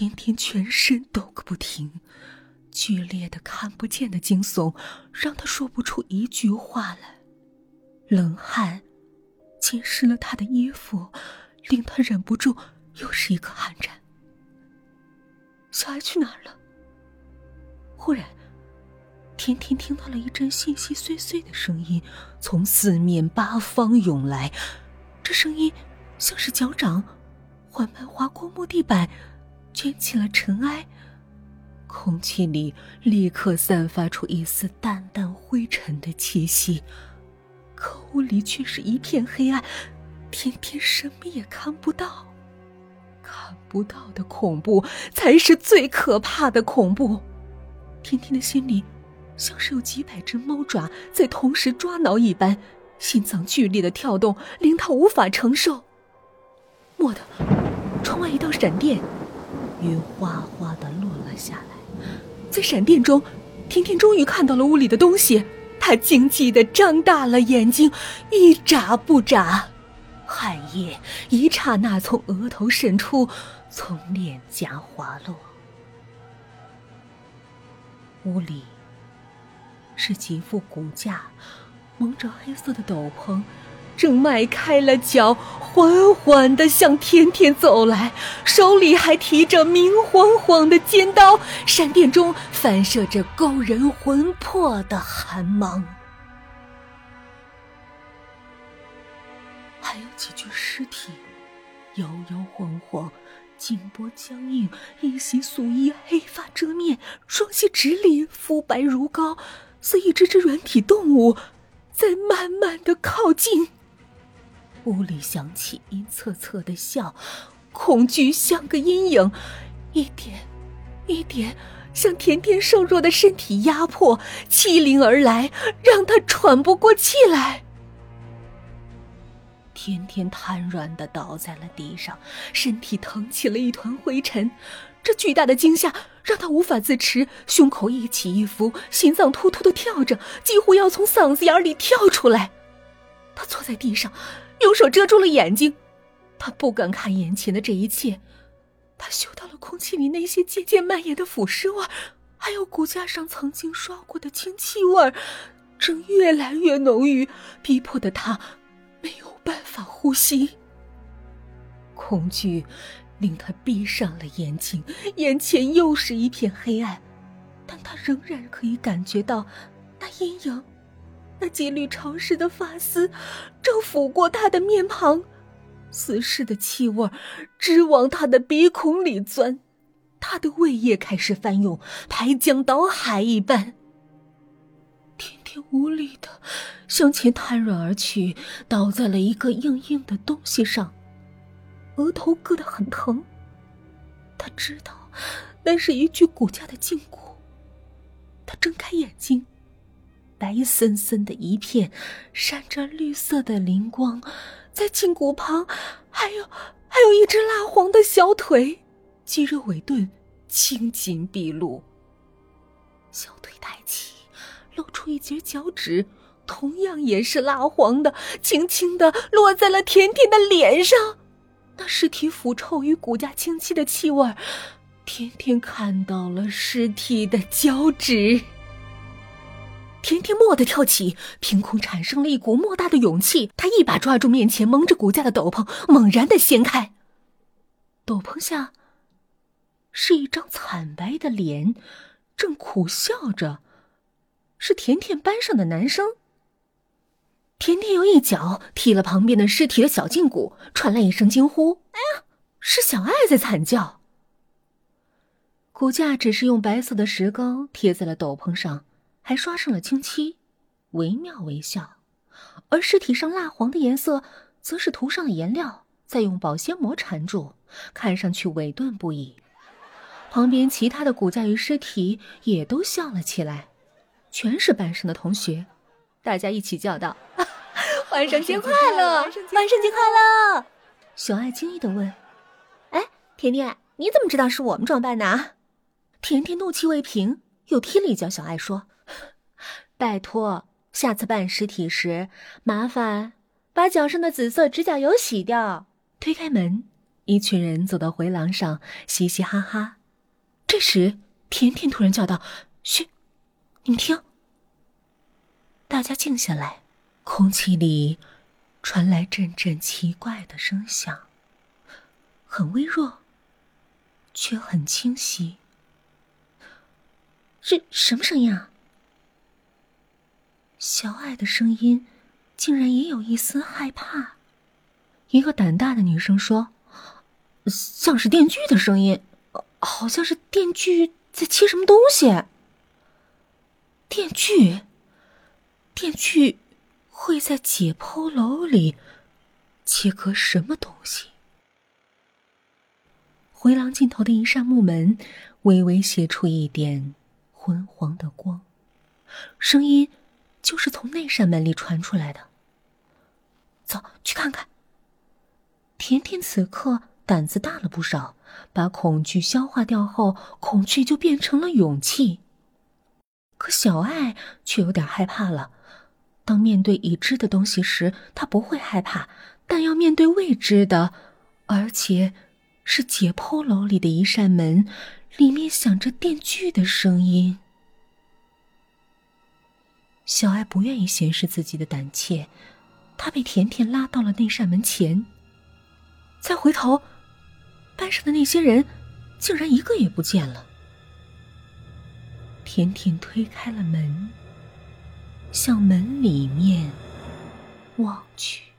天天全身抖个不停，剧烈的看不见的惊悚让他说不出一句话来，冷汗浸湿了他的衣服，令他忍不住又是一个寒颤。小爱去哪儿了？忽然，甜甜听到了一阵细细碎碎的声音从四面八方涌来，这声音像是脚掌缓慢划过木地板，卷起了尘埃。空气里立刻散发出一丝淡淡灰尘的气息，可屋里却是一片黑暗，天天什么也看不到。看不到的恐怖才是最可怕的恐怖。天天的心里像是有几百只猫爪在同时抓挠一般，心脏剧烈的跳动，令他无法承受。蓦地，窗外一道闪电，雨哗哗的落了下来。在闪电中，婷婷终于看到了屋里的东西。她惊悸的张大了眼睛，一眨不眨。汗液一刹那从额头渗出，从脸颊滑落。屋里是几副骨架，蒙着黑色的斗篷，正迈开了脚，缓缓的向天天走来，手里还提着明晃晃的尖刀，闪电中反射着勾人魂魄的寒芒。还有几具尸体，摇摇晃晃，颈脖僵硬，一袭素衣，黑发遮面，双膝直立，肤白如膏，似一只只软体动物，在慢慢的靠近。屋里响起阴恻恻的笑，恐惧像个阴影，一点，一点向甜甜瘦弱的身体压迫，欺凌而来，让他喘不过气来。天天瘫软的倒在了地上，身体腾起了一团灰尘。这巨大的惊吓让他无法自持，胸口一起一伏，心脏突突的跳着，几乎要从嗓子眼里跳出来。他坐在地上，用手遮住了眼睛，他不敢看眼前的这一切。他嗅到了空气里那些渐渐蔓延的腐尸味，还有骨架上曾经刷过的清气味，正越来越浓郁，逼迫的他。没有办法呼吸，恐惧令他闭上了眼睛，眼前又是一片黑暗，但他仍然可以感觉到那阴影，那几缕潮湿的发丝正拂过他的面庞，死尸的气味直往他的鼻孔里钻，他的胃液开始翻涌，排江倒海一般。天天无力的向前瘫软而去，倒在了一个硬硬的东西上，额头硌得很疼。他知道那是一具骨架的胫骨。他睁开眼睛，白森森的一片，闪着绿色的灵光，在胫骨旁还有还有一只蜡黄的小腿，肌肉尾钝，青筋毕露。小腿抬起。露出一截脚趾，同样也是蜡黄的，轻轻的落在了甜甜的脸上。那尸体腐臭与骨架清晰的气味，甜甜看到了尸体的脚趾。甜甜蓦地跳起，凭空产生了一股莫大的勇气。他一把抓住面前蒙着骨架的斗篷，猛然的掀开。斗篷下是一张惨白的脸，正苦笑着。是甜甜班上的男生。甜甜又一脚踢了旁边的尸体的小胫骨，传来一声惊呼：“哎呀！”是小爱在惨叫。骨架只是用白色的石膏贴在了斗篷上，还刷上了清漆，惟妙惟肖；而尸体上蜡黄的颜色，则是涂上了颜料，再用保鲜膜缠住，看上去委顿不已。旁边其他的骨架与尸体也都笑了起来。全是班上的同学，大家一起叫道：“万圣节快乐！万圣节快乐！”小爱惊异的问：“哎，甜甜，你怎么知道是我们装扮的？”甜甜怒气未平，又踢了一脚小爱，说：“拜托，下次扮尸体时，麻烦把脚上的紫色指甲油洗掉。”推开门，一群人走到回廊上，嘻嘻哈哈。这时，甜甜突然叫道：“嘘，你们听！”大家静下来，空气里传来阵阵奇怪的声响，很微弱，却很清晰。是什么声音啊？小爱的声音竟然也有一丝害怕。一个胆大的女生说：“像是电锯的声音，好像是电锯在切什么东西。”电锯，电锯会在解剖楼里切割什么东西？回廊尽头的一扇木门微微斜出一点昏黄的光，声音就是从那扇门里传出来的。走去看看。甜甜此刻胆子大了不少，把恐惧消化掉后，恐惧就变成了勇气。可小爱却有点害怕了。当面对已知的东西时，他不会害怕；但要面对未知的，而且是解剖楼里的一扇门，里面响着电锯的声音。小爱不愿意显示自己的胆怯，她被甜甜拉到了那扇门前。再回头，班上的那些人竟然一个也不见了。甜甜推开了门，向门里面望去。